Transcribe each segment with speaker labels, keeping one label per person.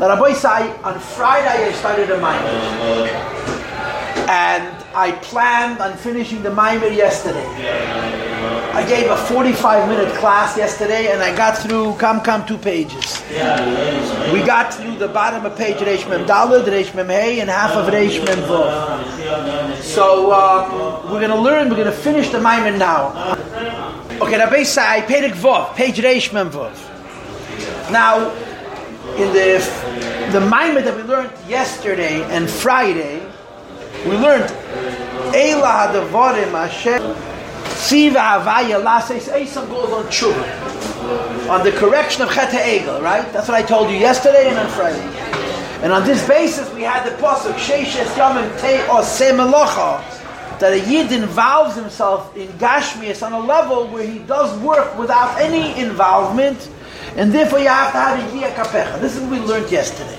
Speaker 1: Now, Rabbi say on Friday I started a Maimer. And I planned on finishing the Maimer yesterday. I gave a 45 minute class yesterday and I got through Kam Kam two pages. We got through the bottom of page Reish Mem Dalad, Reish Mem Hey, and half of Reish Mem Vov. So um, we're going to learn, we're going to finish the Maimer now. Okay, Rabbi Sai, Perek Vov, page Reish Mem Vov. Now, in the the Maimer that we learned yesterday and Friday, we learned Eila Hadavarim Hashem Tziva Havaya Lases Eisam goes on tshuva on the correction of Chet Egel, right? That's what I told you yesterday and on Friday. And on this basis, we had the pasuk Sheishes Yomim Te Oseh Melocha that a yid involves himself in Gashmias on a level where he does work without any involvement, and therefore you have to have a Yiyah Kapecha. This is what we learned yesterday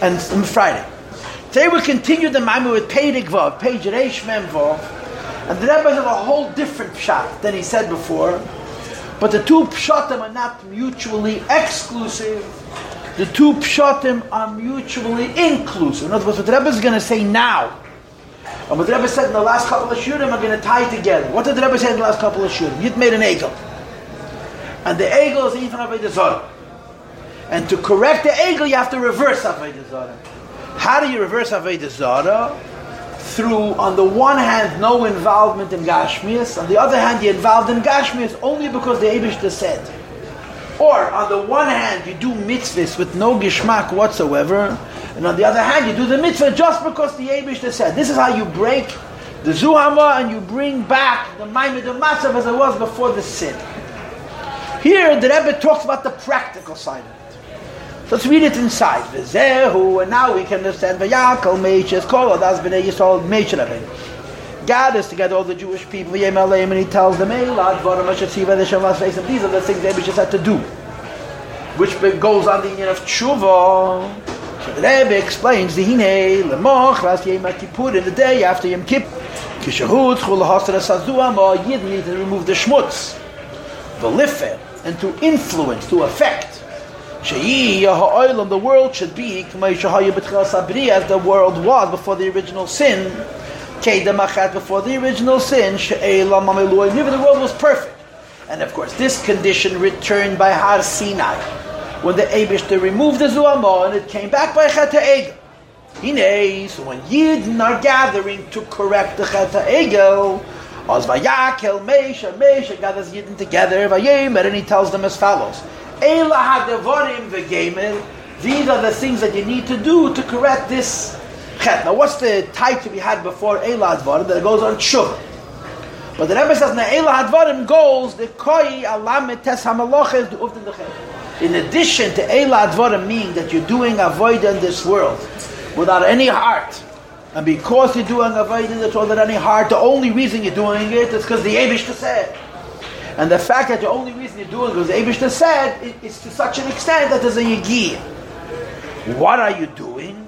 Speaker 1: and on Friday. Today we continue the Maimer with Peirik Vav, page and the Rebbe has a whole different pshat than he said before, but the two pshatim are not mutually exclusive. The two pshatim are mutually inclusive. In other words, what the Rebbe is going to say now, and what the Rebbe said in the last couple of shurim are going to tie together. What did the Rebbe say in the last couple of shurim? You'd made an egel. And the egel is even Avodah Zarah. And to correct the egel, you have to reverse Avodah Zarah. How do you reverse Avodah Zarah? Through, on the one hand, no involvement in Gashmias, on the other hand, you're involved in Gashmias only because the Abishta said. Or, on the one hand, you do mitzvahs with no gishmak whatsoever, and on the other hand, you do the mitzvah just because the Abishta said. This is how you break the Zuhama and you bring back the Maimid of Masav as it was before the sin. Here, the Rebbe talks about the practical side of it. So let's read it inside. V'zehu, and now we can understand. V'yakol meishes kol adas b'nei Yisrael meishes rabbeinu. God is to get all the Jewish people, V'yem aleim, and he tells them, the. These are the things the Rebbe just had to do. Which goes on the union of tshuva. So the Rebbe explains, Dihine, lemoch, ras yom kippur, in the day after Yom Kippur, kishahut, chul ha'asar ha'sazuam, or yid need to remove the shmutz, v'lifer, and to influence, to affect. The world should be as the world was before the original sin. Before the original sin, the world was perfect. And of course, this condition returned by Har Sinai, when the Abishter removed the Zuamah and it came back by Chet Egel. So when Yidden are gathering to correct the Chet Egel, Oz Vayakel Mesha Mesha gathers Yidden together, Vayemer, and he tells them as follows. Eila hadavarim v'gemer. These are the things that you need to do to correct this chet. Now, what's the type we had before Eila hadvarim that goes on tshuva? But the Rebbe says, Eila hadvarim goes the koi alamet tes hamaloches the uftin the In addition to Eila hadvarim meaning that you're doing avoid in this world without any heart. And because you're doing in this world without any heart, the only reason you're doing it is because the Abish said. And the fact that the only reason you're doing it was Abishta said is to such an extent that there's a yigiyah. What are you doing?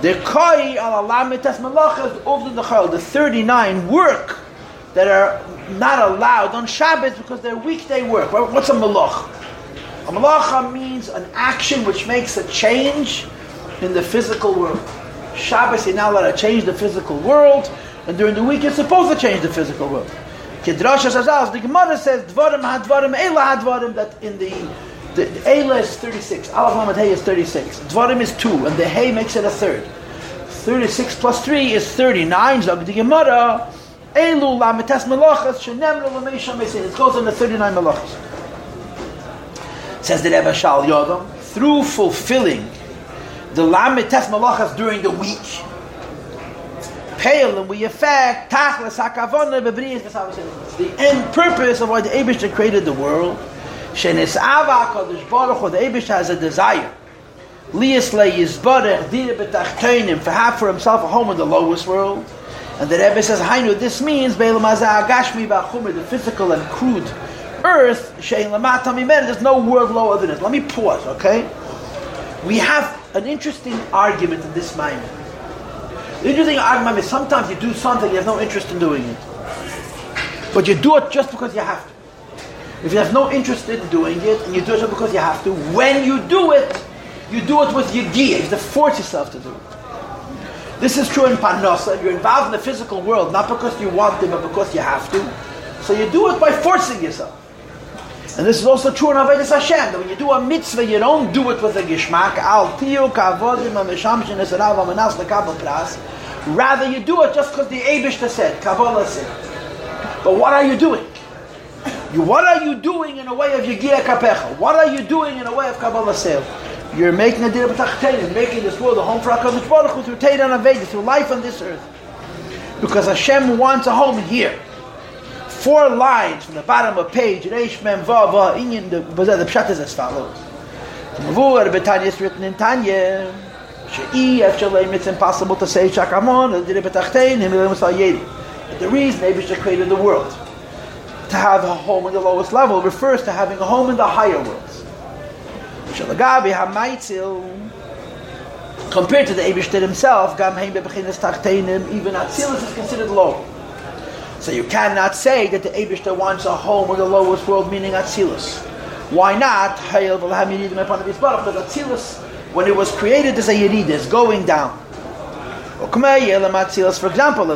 Speaker 1: The koi al alamitas malachas of the chal, the 39 work that are not allowed on Shabbos because they're weekday work. What's a malach? A malacha means an action which makes a change in the physical world. Shabbos, you're not allowed to change the physical world, and during the week, you're supposed to change the physical world. Kedrasha says, the Gemara says, Dvarim hadvarim, Eila hadvarim, that in the, the, Eila is 36, Aleph Lamed is 36, Dvarim is 2, and the Hey makes it a third. 36 plus 3 is 39, Zog the Gemara, Elu lamitas melachas, shenem l'lameisha mesin. It goes on the 39 melachas. Says the Rebbe Shal Yodam, through fulfilling the lamitas melachas during the week, pale and we affect tachlis hakavona bebriyas the end purpose of why the Abish created the world. Shenis ava kadosh baruch the Abish has a desire. Lias le yizbarech dira betachtenim for have for himself a home in the lowest world. And the Rebbe says, Hainu, this means Beilam gashmi ba'chumer, the physical and crude earth, shein lamata mimen, there's no world lower than it. Let me pause, okay? We have an interesting argument in this mind. The interesting argument is sometimes you do something you have no interest in doing it. But you do it just because you have to. If you have no interest in doing it, and you do it just because you have to, when you do it, You do it with Yigiyah. You have to force yourself to do it. This is true in Panosa. You're involved in the physical world, not because you want to, but because you have to. So you do it by forcing yourself. And this is also true in Avodah Hashem, that when you do a mitzvah, you don't do it with a gishmak. Al kavodim ha-mishamshin esarav ha-manas. Rather, you do it just because the Abishta said, Kabbalah said. But what are you doing? You, what are you doing in a way of Yegia Kapecha? What are you doing in a way of Kabbalah Sale? You're making a dir b'tachtein, making this world a home for HaKadosh Baruch Hu through Teda Aveda, through life on this earth. Because Hashem wants a home here. Four lines from the bottom of page, Reish Mem Va, uh, Inyan, the, Pshat is as follows. Mavur, Betanya is written in Tanya. She'i, Efshalem, it's impossible to say Shakamon, But the reason Abishah created the world to have a home in the lowest level refers to having a home in the higher worlds. Shalagabi Hamaitzil compared to the Abishter himself, Gam Heim Bebechinas Tachtenim, even Atzilus is considered low. So you cannot say that the Abishter wants a home in the lowest world, meaning Atzilus. Why not? Because Atzilus, when it was created as a Yerid, is going down. For example,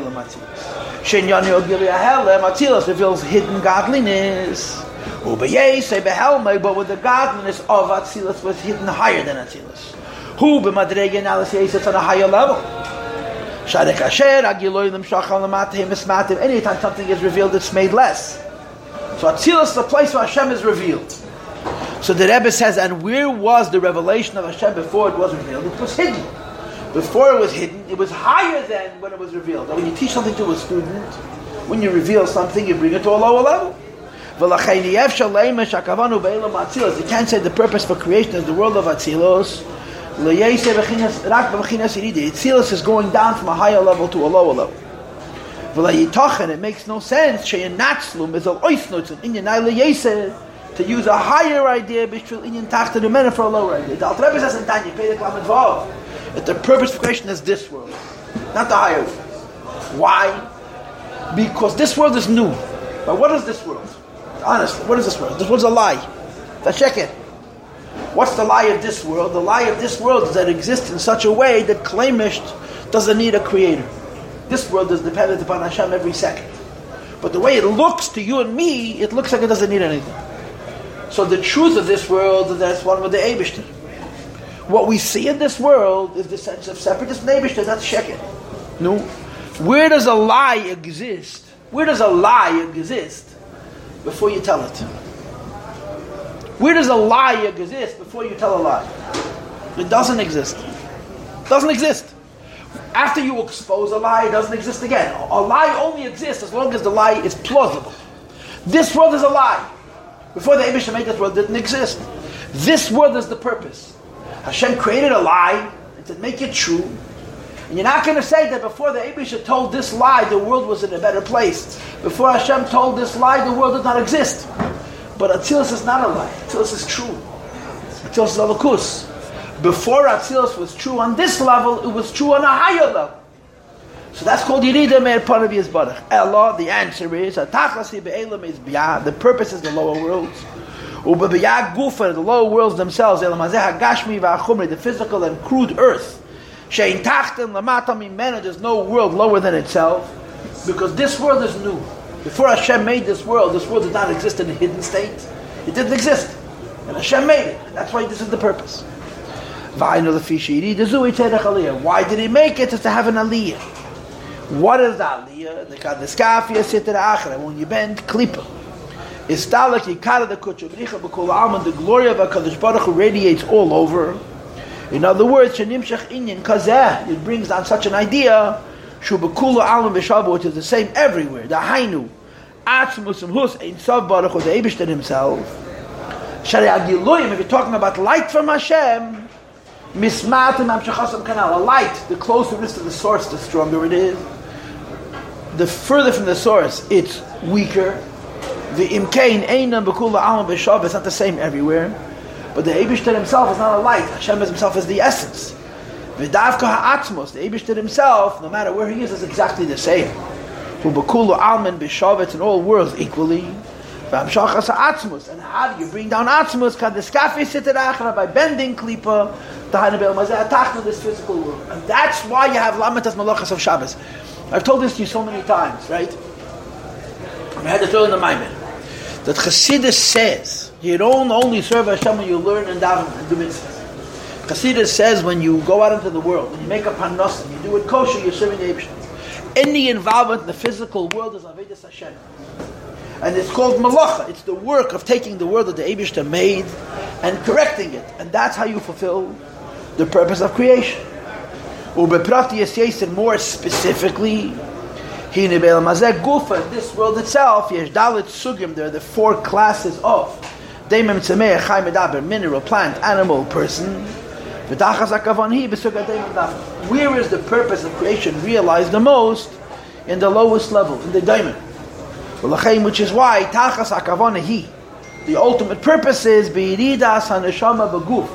Speaker 1: Atzilus reveals hidden godliness. But with the godliness of Atzilus was hidden higher than Atzilus. Who it's on a higher level. Shadek Asher, Agiloilim Shacham Lamatim Ismatim. Anytime something is revealed, it's made less. So Atzilus is the place where Hashem is revealed. So the Rebbe says, and where was the revelation of Hashem before it was revealed? It was hidden. Before it was hidden, it was higher than when it was revealed. And when you teach something to a student, when you reveal something, you bring it to a lower level. You can't say the purpose for creation is the world of Atzilos. Atzilos is going down from a higher level to a lower level. It makes no sense to use a higher idea for a lower idea. The Tanya, that the purpose of creation is this world, not the higher world. Why? Because this world is new. But what is this world? Honestly, what is this world? This world's a lie. Let's check it. What's the lie of this world? The lie of this world is that it exists in such a way that Klaimisht doesn't need a creator. This world is dependent upon Hashem every second. But the way it looks to you and me, it looks like it doesn't need anything. So the truth of this world is that it's one with the Abishter. What we see in this world is the sense of separatism. Neighbor that's sheker. No. Where does a lie exist? Where does a lie exist before you tell it? Where does a lie exist before you tell a lie? It doesn't exist. It doesn't exist. After you expose a lie, it doesn't exist again. A lie only exists as long as the lie is plausible. This world is a lie. Before the Abishah made this world, didn't exist. This world is the purpose. Hashem created a lie and said, make it true. And you're not going to say that before the Abisha told this lie, the world was in a better place. Before Hashem told this lie, the world did not exist. But Atzilus is not a lie. Atzilus is true. Atzilus is alakus. Before Atzilus was true on this level, it was true on a higher level. So that's called Yerida Meir Panavi Barach. Allah, the answer is, the purpose is the lower worlds. Ubabiyag Gufa, the lower worlds themselves, Elamazeh Gashmi Vachumri, the physical and crude earth. Shein Tachten Lamata Mimena, there's no world lower than itself, because this world is new. Before Hashem made this world, this world did not exist in a hidden state. It didn't exist. And Hashem made it. That's why this is the purpose. Why did he make it? To have an aliyah. What is the aliyah? The kadeskafia sitra When you bend klipa. Is Istalak Yikara the Kuchabricha B'Kol Alman, the glory of HaKadosh Baruch Hu radiates all over. In other words, Shanimshach Inyan Kazeh, it brings down such an idea, Shu B'Kula Alman which is the same everywhere, the Hainu, Atzmus Hus, Ein Sav Baruch the Eibishter himself. Shari Agiloyim, if you're talking about light from Hashem, Mismatim Amshachasam Kanal, a light, the closer it is to the source, the stronger it is. The further from the source, it's weaker, the imkain einam bekula alam b'shav is not the same everywhere, but the Eibushter himself is not a light. Hashem himself is the essence. V'davka ha'atzmos, the Eibushter himself, no matter where he is, is exactly the same. Who bekula alman b'shav, it's in all worlds equally. And how do you bring down atzmus? By bending klipa, this physical world. And that's why you have lamatas malachas of Shabbos. I've told this to you so many times, right? I had to throw in the Maimer. That Chassidus says, you don't only serve Hashem when you learn and daven and do mitzvahs. Chassidus says when you go out into the world, when you make a panos, you do it kosher, you're serving the Abishah. Any involvement in the physical world is Avedis Hashem. And it's called malacha. It's the work of taking the world that the Abishta made and correcting it. And that's how you fulfill the purpose of creation. And More specifically, Gufa, this world itself, Dalit Sugim, there are the four classes of Daimim Tzemeh, Chai Medaber, mineral, plant, animal, person. Where is the purpose of creation realized the most? In the lowest level, in the diamond. Which is why Tachas the ultimate purpose is Beiridas HaNeshama Beguf.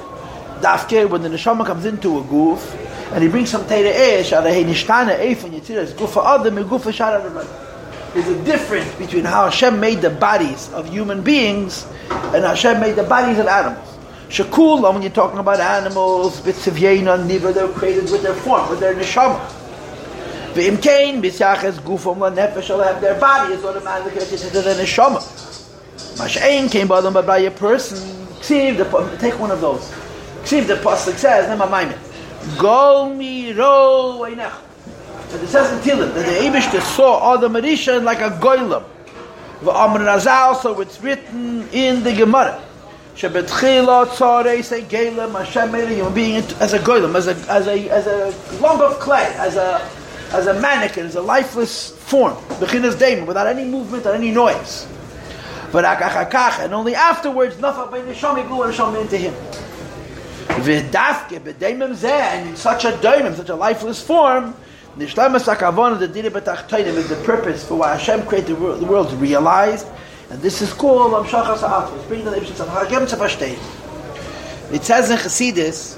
Speaker 1: Dafke, when the Neshama comes into a goof, and he brings some Teire Esh, Arahei Nishtana Eifan Yitziras, Gufa Adam, Gufa Shara There's a difference between how Hashem made the bodies of human beings and Hashem made the bodies of animals. Shakula, when you're talking about animals, bits of Yeina, Niva, they're created with their form, with their neshama. V'imkein, bisyaches gufam la nefesh, have their body is automatically connected to the neshama. Mashain came by them, but by a person. Ksiv, the, take one of those. Ksiv, the pasuk says, Nema maimin. Gol mi ro einach. And it says in Tilim that the Abishter saw Adam Arisha like a goylem. V'amr Nazal, so it's written in the Gemara. Shebetchila say gelem Hashem made a human being as a goylem, as a as a as a lump of clay, as a as a mannequin, as a lifeless form, bechinas daimon, without any movement or any noise. But and only afterwards, nothing by neshama grew and neshama into him. V'dafke b'daimim zeh, and in such a daimim, such a lifeless form, nishlemas akavon the dira b'tachtainim is the purpose for why Hashem created the world, the world realized and this is called Amshachas Ha'atzmus, bringing the Ibn Tzavah. to verstehen. It says in Chassidus,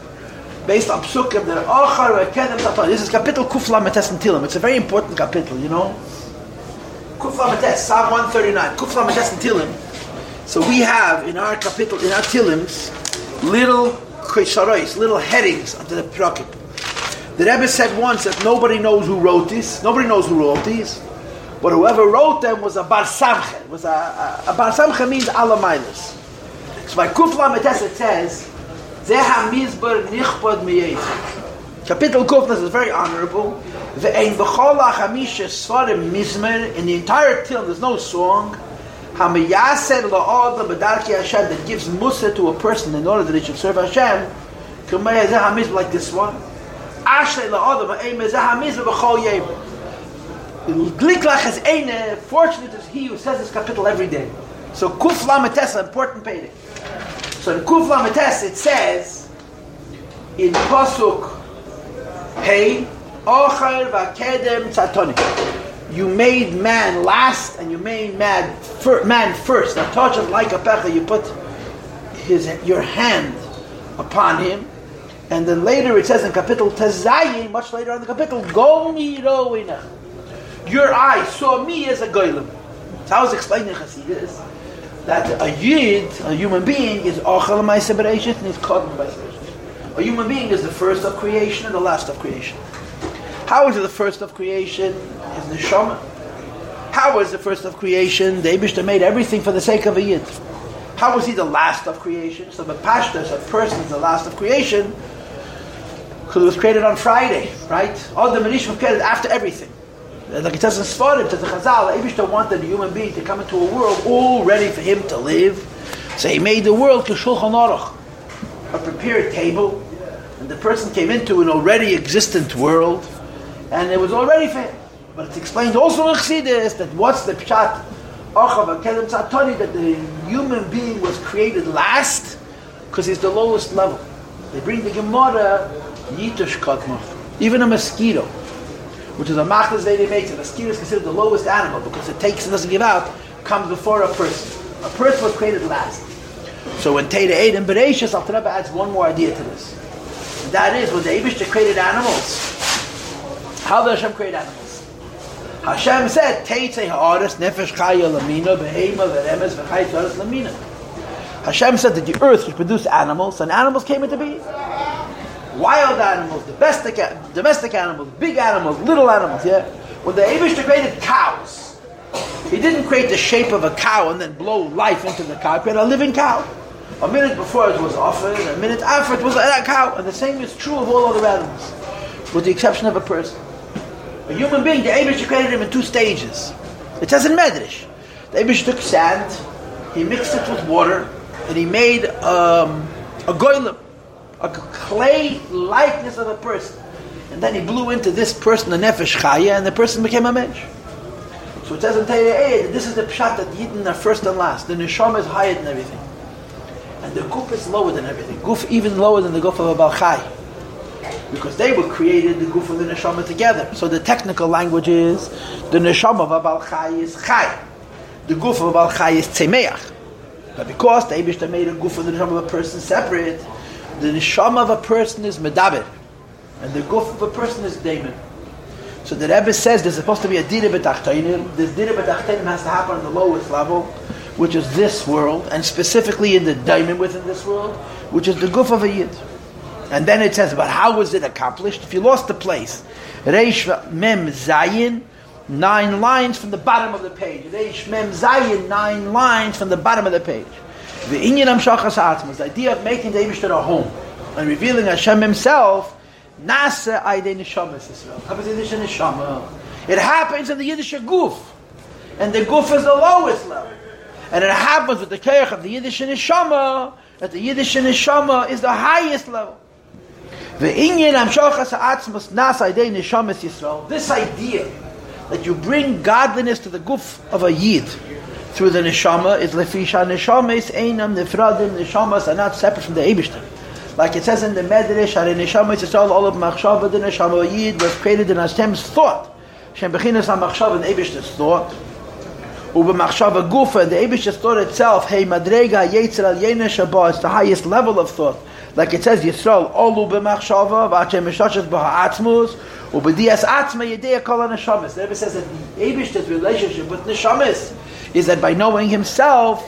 Speaker 1: based on Psukim, that Achar Kedem Tatar. This is Kapitel Kufla Metes and Tilim. It's a very important capital, you know. Kufla Metes, Psalm 139. Kufla Metes and Tilim. So we have in our capital, in our Tilims, little kresharois, little headings under the Pirakim. The Rebbe said once that nobody knows who wrote this. Nobody knows who wrote these. But whoever wrote them was a Bar Samcha. Was a, a, a Bar means Alamilas. So by Kuf Lametes it says, Zeh HaMizbar Nichpod Miyez. Capital Kuf, this is very honorable. Ve'ein v'chol ha'chamisha svarim mizmer. In the entire till, there's no song. Ha'miyaser la'odla b'darki Hashem that gives musa to a person in order that he should serve Hashem. Kumei zeh ha'mizbar like this one. Ashlei la'odla b'ein zeh ha'mizbar b'chol yever. Gliklach is eine, fortunate is he who says this capital every day. So Kuf Lamates, important payday. So in Kuf Lamates it says, in Pasuk, Hey, Ochar Vakedem Tzatoni. You made man last and you made man, fir- man first. Now touch it like a pecha, you put his, your hand upon him. And then later it says in capital Tezayin, much later on the capital, Go Miro your eye saw me as a goylem. So I was explaining Hasidus that a yid, a human being, is ochel ma'aser bereshit and is kodem by A human being is the first of creation and the last of creation. How is it the first of creation? Is neshama. How was the first of creation? The Abishta made everything for the sake of a yid. How was he the last of creation? So the pashtas, a person is the last of creation because it was created on Friday, right? All the Marishim created after everything like it says in Svarim, to the Chazal, Abishta wanted a human being to come into a world all ready for him to live. So he made the world to Shulchan Aruch, a prepared table, and the person came into an already existent world, and it was already for him. But it's explained also in Chassidus that what's the pshat Achav Kedem Tzatoni that the human being was created last because he's the lowest level. They bring the Gemara Yitush even a mosquito which is a machnas they makes, and a mosquito is considered the lowest animal because it takes and doesn't give out, comes before a person. A person was created last. So when Teda ate and Bereshis, Al adds one more idea to this. And that is, when the Abishta created animals, how does Hashem create animals? Hashem said, Teitzei ha'aris nefesh chaya lamina behema veremes v'chayt ha'aris lamina. Hashem said that the earth should produce animals, and animals came into being. Wild animals, domestic, domestic animals, big animals, little animals, yeah? When the Abish created cows, he didn't create the shape of a cow and then blow life into the cow. He created a living cow. A minute before it was offered, a minute after it was a cow. And the same is true of all other animals, with the exception of a person. A human being, the Abish created him in two stages. It says in Medrash. The Abish took sand, he mixed it with water, and he made um, a goylem, a clay likeness of a person. And then he blew into this person the nefesh chaya, and the person became a mensch. So it says in that this is the pshat that Yidden are first and last. The neshama is higher than everything. And the guf is lower than everything. Guf even lower than the guf of a balchai. Because they were created, the guf and the neshama together. So the technical language is, the neshama of a balchai is chai. The guf of a balchai is tzemeach. But because the Abishta made a guf of the neshama of a person separate, the neshama of a person is medaber. And the guf of a person is daemon. So the Rebbe says there's supposed to be a dira b'tachtainim. This dira b'tachtainim has to happen on the lowest level, which is this world, and specifically in the diamond within this world, which is the guf of a yid. And then it says, but how was it accomplished? If you lost the place, Reish Mem Zayin, nine lines from the bottom of the page. Reish Mem Zayin, nine lines from the bottom of the page. The Inyan Amshachas Atmas, the idea of making the Eibushter a home and revealing Hashem Himself Nasa Aide Neshamas Israel. Happens in the Neshama. It happens in the Yiddish Guf. And the Guf is the lowest level. And it happens with the Keich of the Yiddish Neshama that the Yiddish Neshama is the highest level. The Inyan Amshachas Atzmas Nasa Aide Neshamas Yisrael. This idea that you bring godliness to the Guf of a Yid through the Neshama is Lefisha Neshamas Einam Nefradim Neshamas are not separate from the Eibishter. Like it says in the Medrash, Hare Neshama all of Machshava, the Neshama Yid was created in Hashem's thought. Shem Bechinas HaMachshava, and Eibishter's thought. Uba Machshava Gufa, the Eibishter's thought itself, Hey Madrega Yetzer Al Yena Shabbat, it's the highest level of thought. Like it says, Yisrael, Olu B'Machshava, V'achem Meshoshes B'Ha'atzmus, Ubedias Atzma Yedea Kol HaNeshamas. The Rebbe says that the Eibishter's relationship with Neshamas is that by knowing himself,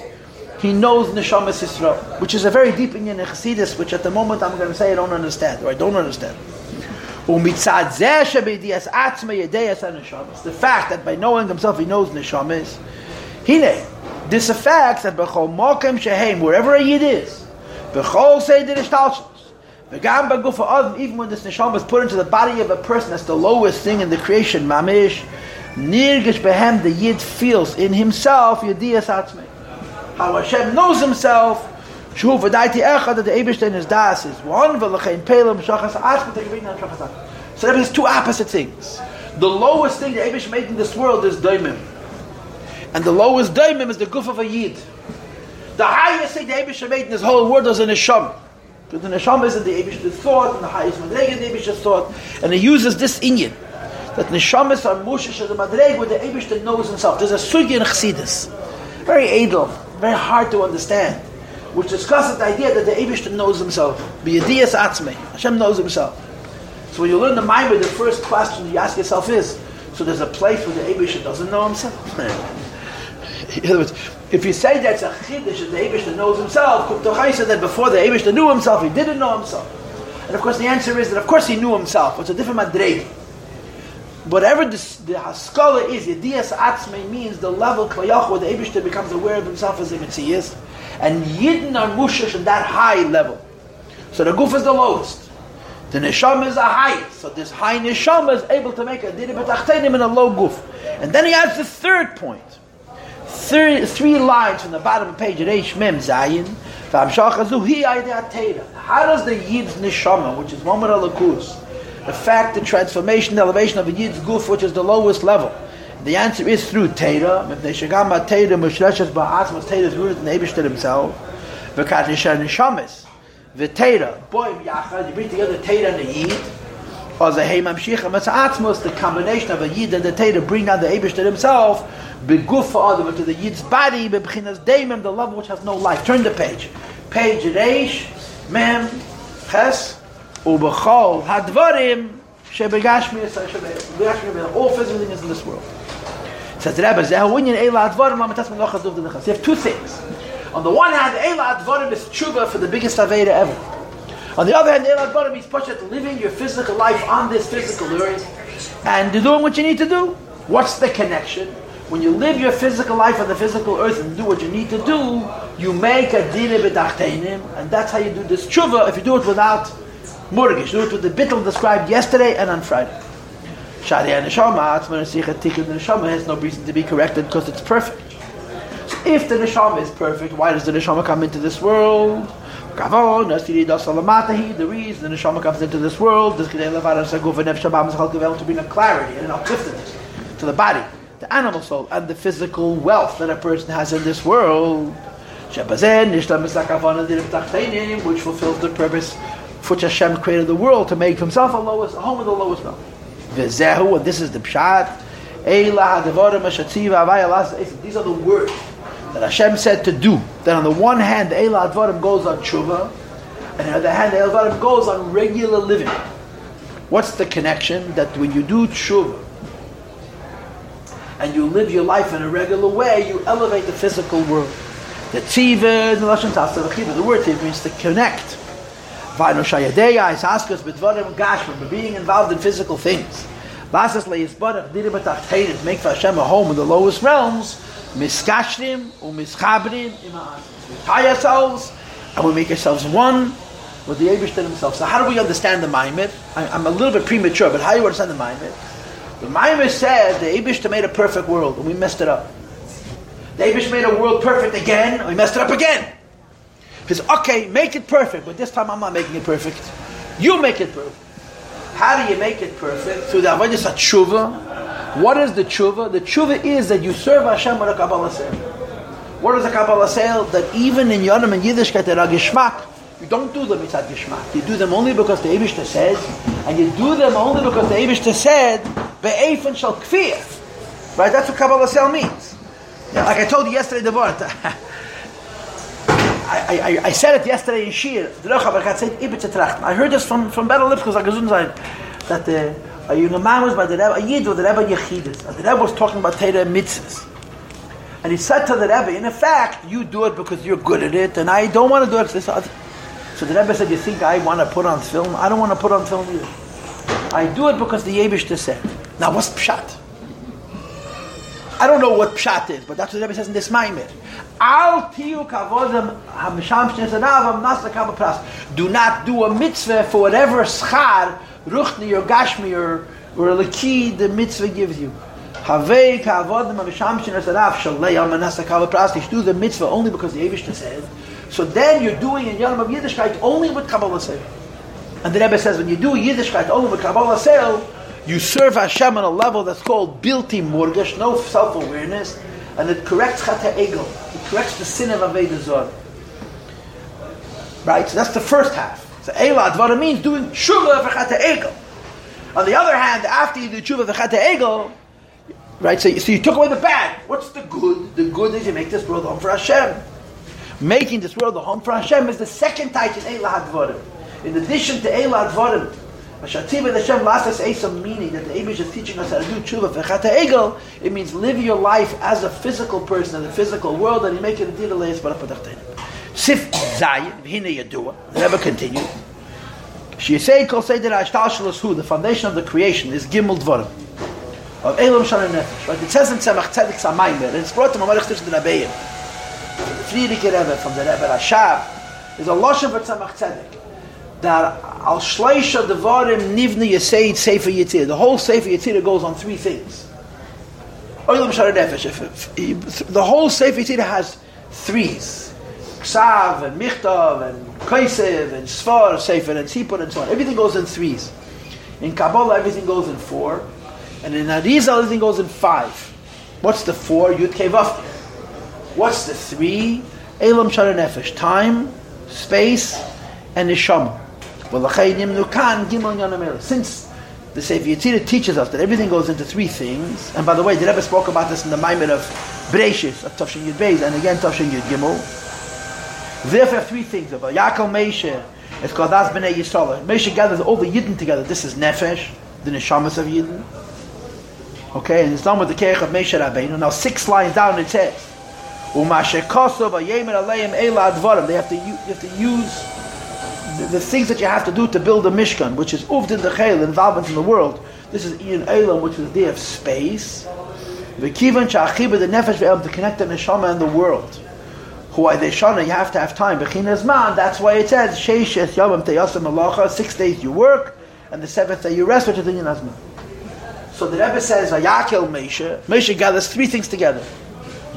Speaker 1: he knows Neshamas Yisrael, which is a very deep in Chassidus, which at the moment I'm going to say I don't understand, or I don't understand. The fact that by knowing himself he knows Neshamas, Hine, this affects that B'chol Mokem Shehem, wherever a Yid is, B'chol Seder Ishtalshus, V'gam B'gufa Adam, even when this Neshama is put into the body of a person, that's the lowest thing in the creation, Mamish, Nirgish Behem, the Yid feels in himself, Yediyas Atzmei how Hashem knows Himself. Shu v'daiti echad that the Eberstein is das is one v'lechein pelim shachas ashma tekavin shachas So that means two opposite things. The lowest thing the Ebesh made in this world is daimim, and the lowest daimim is the guf of a yid. The highest thing the Ebesh made in this whole world is a neshama. Because the neshama is in the Ebesh's thought, and the highest madrega in the Ebesh's thought, and he uses this inyan that neshamas are mushish as a madreg where the Ebesh knows himself. There's a sugi in Chassidus, very edel very hard to understand, which discusses the idea that the Abishtan knows himself. B'yadiyas atzme. Hashem knows himself. So when you learn the Maimer, the first question you ask yourself is, so there's a place where the Abishtan doesn't know himself? In other words, if you say that's a chiddush that the Abishtan knows himself, Kuptochai said that before the Abishtan knew himself, he didn't know himself. And of course the answer is that of course he knew himself. It's a different madreg whatever this, the haskala is, Yediyas Atzmei means the level Klayach where the Abishter becomes aware of himself as a Metzias, and Yidden are Mushash at that high level. So the Guf is the lowest. The Neshama is the highest. So this high Neshama is able to make a Diri B'tachtenim in a low Guf. And then he adds the third point. Three, three lines from the bottom of the page, Reish Mem Zayin, How does the Yid's Neshama, which is Momer Alakus, the fact, the transformation, the elevation of a Yid's goof, which is the lowest level. The answer is through Teda. They shagam Teda, Mushreshes Ba'atzmas, Teda is rooted in the Abishter himself. V'kat Yishan Neshamis. V'Teda, boim yachad, you bring together Teda and the Yid. Or the Hey Mamshicha Matzatmos, the combination of a Yid and the Teda bring down the Abishter himself. Beguf Adam, to the Yid's body, Bebchinas Daimim, the love which has no life. Turn the page. Page Reish, Mem, Ches, Ubechol, Hadvarim, Shebegashmi, Shebegashmi, all physical things in this world. Says the Rebbe, Zehawinyan Eila Advarim, Lama Tasman Lochas Duv Denechas. You have two things. On the one hand, Eila Advarim is tshuva for the biggest Aveda ever. On the other hand, Eila Advarim is Pashat living your physical life on this physical earth and doing what you need to do. What's the connection? When you live your physical life on the physical earth and do what you need to do, you make a dina b'dachteinim, and that's how you do this tshuva. If you do it without murgish, do it with the bittel described yesterday and on Friday. Shadi neshama, the neshama has no reason to be corrected because it's perfect. So if the neshama is perfect, why does the neshama come into this world? The reason the neshama comes into this world is to bring a clarity and an upliftedness to the body, the animal soul, and the physical wealth that a person has in this world. Which fulfills the purpose for which Hashem created the world to make himself a lowest, a home of the lowest level. V'zehu, and this is the pshat. These are the words that Hashem said to do. That on the one hand, Eila Advarim goes on tshuva, and on the other hand, Eila Advarim goes on regular living. What's the connection? That when you do tshuva, and you live your life in a regular way, you elevate the physical world. The tziva, the lashon the word tziva means to connect. Vayno shayadeya is askus b'dvarim gashma, being involved in physical things. Lasas le'yisbarach diri b'tachtein, make for Hashem a home in the lowest realms, miskashrim u'mischabrim. We tie ourselves, and we make ourselves one with the Abishter himself. So how do we understand the Maimer? I'm a little bit premature, but how do you understand the Maimer? The Maimer said the Abishter made a perfect world, and we messed it up. The Abish made a world perfect again, and we messed it up again. He says, okay, make it perfect, but this time I'm not making it perfect. You make it perfect. How do you make it perfect? Through the avodas tshuva. What is the tshuva? The tshuva is that you serve Hashem with a Kabbalah sale. What is a Kabbalah sale? That even in Yonam and Yiddishkeit, there are. You don't do them mitzad gishmak. You do them only because the Eibushter says, and you do them only because the Eibushter said, be'efen shall kfir. Right? That's what Kabbalah sale means. Yeah, like I told you yesterday, the word. I, I, I said it yesterday in Shir. I heard this from, from better I gesund that the, a young man was by the Rebbe, a Yid the Rebbe Yechidus. And the Rebbe was talking about Teda mitzvahs. And he said to the Rebbe, in effect, you do it because you're good at it, and I don't want to do it. So the Rebbe said, you think I want to put on film? I don't want to put on film either. I do it because the Yebishter said. Now what's Pshat? I don't know what Pshat is, but that's what the Rebbe says in this Maimer. Al tiyu kavodem hamisham shnezanav nasa pras. Do not do a mitzvah for whatever schar, ruchni or gashmi or, or laki the mitzvah gives you. Havei kavodem hamisham shnezanav shalei al manasa pras. Do the mitzvah only because the Eivish said. So then you're doing in Yom of Yiddishkeit only with Kabbalah Sale. And the Rebbe says when you do Yiddishkeit only with Kabbalah Sale, you serve Hashem on a level that's called bilti murgash, no self-awareness, and it corrects chata ego. It corrects the sin of Aveda Zor. Right? So that's the first half. So Eila Advara means doing tshuva for chata ego. On the other hand, after you do tshuva for chata ego, right? So, so you took away the bad. What's the good? The good is you make this world home for Hashem. Making this world a home for Hashem is the second in Eila Advarim. In addition to Eila Advarim, Mashativa Hashem a some meaning that the Abish is teaching us how to do tshuva fechata egel. It means live your life as a physical person in the physical world, and you make it a deal barapadachteinim. Sif zayin v'hine yadua. The Rebbe continued. She say kol seder ha'ashtal hu. The foundation of the creation is gimel dvarim. Of elam shalom nefesh. Right? It says in Tzemach Tzedek Samaymer, and it's brought to Mamarich Tish the Rebbeim. Frierdiker Rebbe from the Rebbe Rashab is a loshem for Tzemach Tzedek that al shleisha devarim nivna yesayid sefer yitzir. The whole sefer yitzir goes on three things. The whole sefer yitzir has threes: ksav and michtav and kaisev and sfar sefer and tzipor and so on. Everything goes in threes. In Kabbalah, everything goes in four, and in Arizal, everything goes in five. What's the four? Yud Kevavti. What's the three? Elam Shara Nefesh. Time, space, and Neshama. Since the Sefer Yetzirah teaches us that everything goes into three things, and by the way, the Rebbe spoke about this in the Maimer of Breishis, of Tavshin Yud Beis, and again Tavshin Yud Gimel. Therefore, three things about Yaakov Meishe, it's called Das Bnei Yisrael. Meishe gathers all the Yidden together. This is Nefesh, the Neshamas of Yidden. Okay, and it's done with the Keich of Moshe Rabbeinu. Now six lines down it says, They have to you have to use the, the, things that you have to do to build a mishkan, which is uvdin dechel, involvement in the world. This is Ian Elam, which is the day of space. The V'kivan sha'achiba the nefesh ve'el to connect the neshama and the world. Who are they shana? You have to have time. B'chinas man. That's why it says sheishes yomim teyasam malacha. Six days you work, and the seventh day you rest, which is Inyan Azman. So the Rebbe says, Vayakel Moshe. Moshe gathers three things together.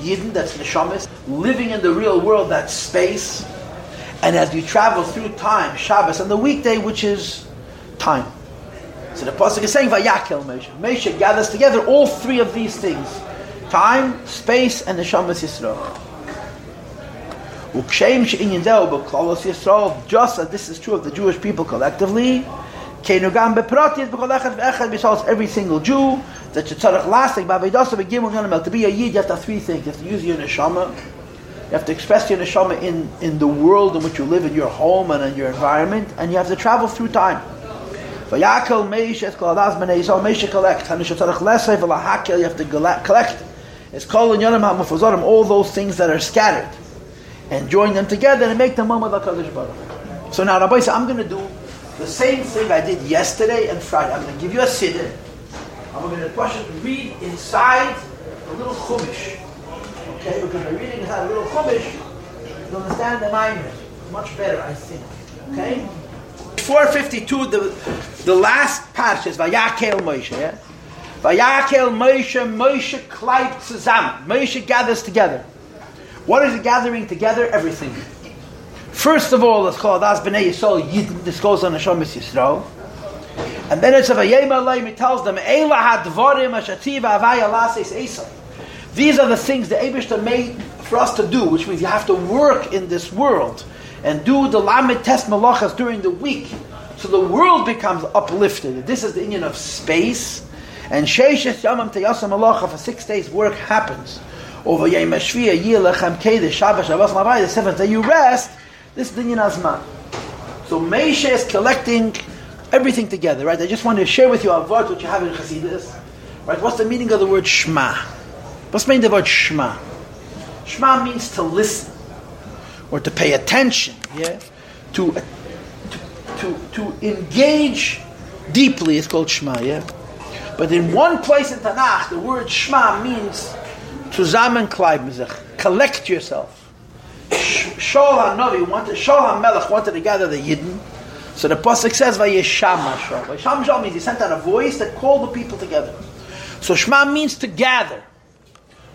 Speaker 1: Yidden, that's neshamis, living in the real world, that's space. And as you travel through time, Shabbos, and the weekday, which is time. So the Pasuk is saying, Vayakel Moshe. Moshe gathers together all three of these things. Time, space, and neshamis Yisrael. Just as this is true of the Jewish people collectively, Kenugam bepratis b'kol echad every single Jew that should tzarech lasting b'avedasa b'gimel yonemel to be a yid you have to have three things. You have to use your neshama. You have to express your neshama in, in the world in which you live in your home and in your environment and you have to travel through time. Vayakel meish et kol adas b'nei Yisrael meish collect. You should tzarech lesay v'lahakel you have to collect. It's called in ha'mufazorim all those things that are scattered. And join them together and make them one with HaKadosh Baruch so now Rabbi said I'm going to do the same thing I did yesterday and Friday. I'm going to give you a siddur. I'm going to push it read inside a little chumash. Okay, because by reading inside a little chumash, you understand the mind much better, I think. Okay. 452, the the last passage is Vayakel Moshe. Yeah? Vayakel Moshe, Moshe kleibt zusammen. Moshe gathers together. What is it gathering together? Everything. First of all, it's called As B'nai Yisrael. This goes on Hashemis Yisrael. And then it's a Aleim. It tells them, Eila Hadvarim Ashativa Avaya Lases Esau. These are the things the Abishta made for us to do, which means you have to work in this world and do the Lamed Test Malachas during the week. So the world becomes uplifted. This is the union of space. And Sheishes Yamam Teyasam Malacha for six days work happens. Over Yom Hashviyah, Yilachem Kedesh, Shabbos, Marai, the seventh day you rest. This is Dinyan Azman. So Meisha is collecting everything together, right? I just want to share with you a word which you have in Chassidus. Right? What's the meaning of the word Shema? What's meaning of the word Shema? Shema means to listen or to pay attention, yeah? To, uh, to, to, to engage deeply It's called Shema, yeah? But in one place in Tanakh, the word Shema means zusammenkleiden, collect yourself. Shaul HaNavi wanted, Shaul HaMelech wanted to gather the Yidden. So the Pasuk says, Vayesham Shaul. Vayesham Shaul means he sent out a voice that called the people together. So Shema means to gather.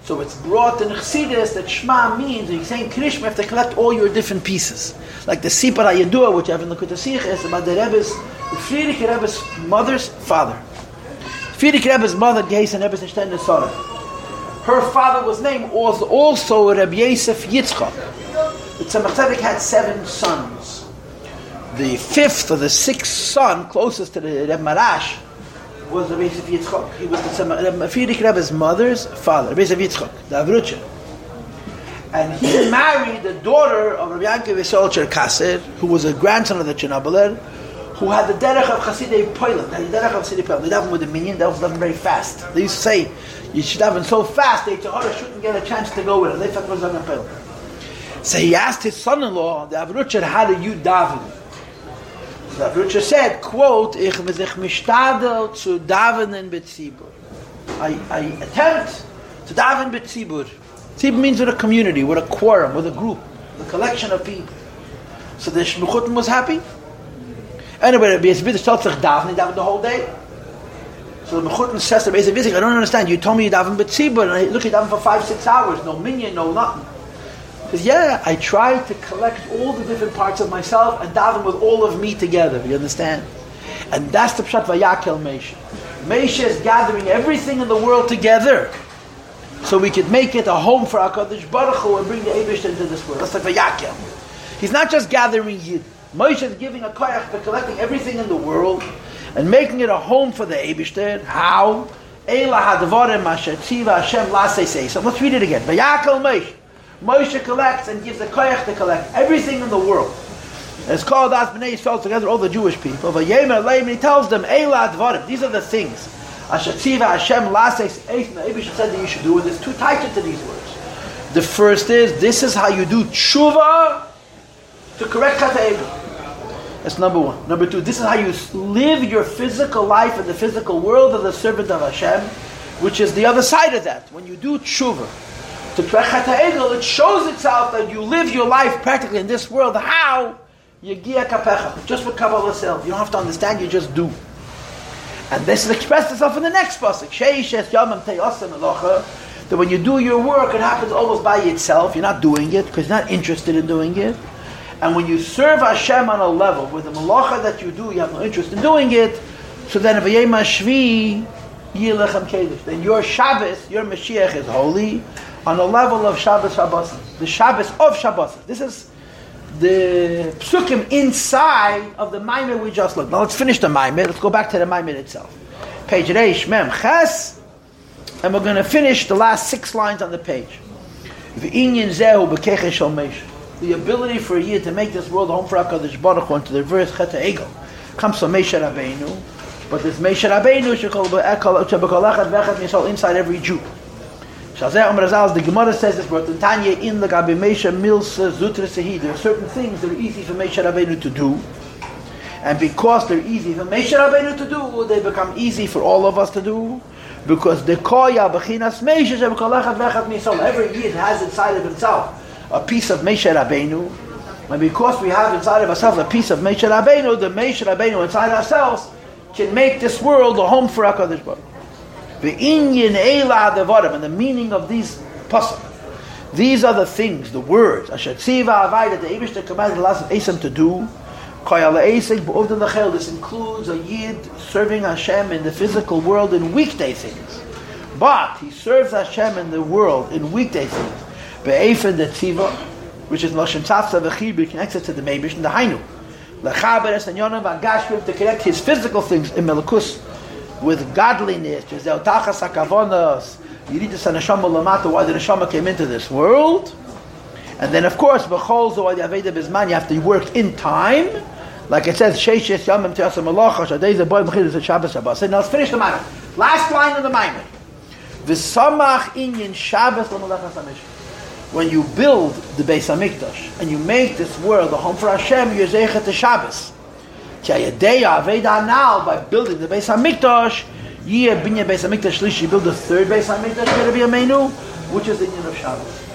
Speaker 1: So it's brought in Chassidus that Shema means, he's saying Krishma, you have to collect all your different pieces. Like the Sipar HaYedua, which I have in the Kutasich, is about the Rebbe's, the Frierdiker Rebbe's mother's father. Frierdiker Rebbe's mother, Geisen Rebbe's Nishtan Nesara. Her father was named also Rabbi Yosef Yitzchak. The Tzemach had seven sons. The fifth or the sixth son, closest to the Reb Maharash, was Rabbi Yosef Yitzchak. He was the Tzemach Frierdiker Rebbe's mother's father, Rabbi Yosef Yitzchak, the Avrucha. And he married the daughter of Rabbi Yankov Yisrael Cherkasser, who was a grandson of the Chernobyler, who had the derech of Chasidei Poilat, the derech of Chasidei Poilat. They daven with the minion, they also daven very fast. They used to say, you should daven so fast, the Yitzhahara shouldn't get a chance to go with it. They thought was Poilat. So he asked his son-in-law, the Avrucher, how do you daven? The Avrucher said, quote, Ich mizich mishtadel zu davenen betzibur. I, I attempt to daven betzibur. Tzibur means with a community, with a quorum, with a group, a collection of people. So the Shmechutim was happy. Anyway, Rabbi Yisbid told sich daven, he davened the whole day. So the Mechutin says to Rabbi Yisbid, I don't understand, you told me you daven betzibur, and I look, you daven for five, six hours, no minion, no nothing. Because yeah, I tried to collect all the different parts of myself and daven with all of me together. You understand? And that's the pshat vayakel Meisha. Meisha is gathering everything in the world together, so we could make it a home for Hakadosh Baruch Hu and bring the Eibush into this world. That's like vayakel. He's not just gathering Yid. Moshe is giving a koyach for collecting everything in the world and making it a home for the Eibushter. How? Eila hadvarim Hashem lasei So let's read it again. Vayakel Moshe. Moshe collects and gives the koyach to collect everything in the world. It's called As B'nai Yisrael together, all the Jewish people. But Yemer Leim, he tells them, Eila these are the things. Ashatziva Hashem lases eith the Abish said that you should do, and there's two types to these words. The first is, this is how you do tshuva to correct Chata'egel. That's number one. Number two, this is how you live your physical life in the physical world of the servant of Hashem, which is the other side of that. When you do tshuva, to Egel, it shows itself that you live your life practically in this world. How? Yegia kapecha. Just with Kabbalah itself. You don't have to understand, you just do. And this is expressed itself in the next pasuk. That when you do your work, it happens almost by itself. You're not doing it because you're not interested in doing it. And when you serve Hashem on a level with the malacha that you do, you have no interest in doing it. So then, if a Yama Shvi, then your Shabbos, your Mashiach is holy on a level of Shabbos Shabbos. The Shabbos of Shabbos. This is the psukim inside of the Maimer we just looked. Now let's finish the Maimer. Let's go back to the Maimer itself. Page Reish Mem Ches, and we're going to finish the last six lines on the page. the ability for a year to make this world a home for HaKadosh Baruch Hu and to reverse Chet Egel comes from Moshe Rabbeinu, but this Moshe Rabbeinu shekol inside every Jew. Shazeh Omer Azal, the Gemara says this, but Tanya in the Gabi Moshe Milsa Zutra Sehi, there are certain things that are easy for Moshe Rabbeinu to do, and because they're easy for Moshe Rabbeinu to do, they become easy for all of us to do, because the Koya Bechinas Moshe Shebekol Echad Vechad Misol, every Yid has inside of himself a piece of Moshe Rabbeinu, and because we have inside of ourselves a piece of Moshe Rabbeinu, the Moshe Rabbeinu inside ourselves can make this world a home for HaKadosh Baruch The Inyan Eila Devarim, and the meaning of these pasuk. These are the things, the words. Asher tziva avai that the Eibush commanded the last Esam to do. This includes a yid serving Hashem in the physical world in weekday things, but he serves Hashem in the world in weekday things Be'efen the tziva, which is Lashon v'chibri, connects it to the Meibish and the Hainu. Yonav Agashvim to connect his physical things in Melikus with godliness, Tachas HaKavonos, Yiritis HaNeshama Lamata, why the Neshama came into this world. And then, of course, you have to work in time. Like it says, Sheishes Yamim Te'asa Malacha, Shadei Zeboy Mechidus Shabbos Shabbos. Now let's finish the matter. Last line of the Maimer. V'samach inyin Shabbos l'malachas HaMishkan when you build the Beis Hamikdash and you make this world a home for Hashem, you're zeichet to Shabbos. Now by building the Beis Hamikdash, Yeh Binyan Beis Hamikdash Shlishi, you build the third Beis Hamikdash, which is the union of Shabbos.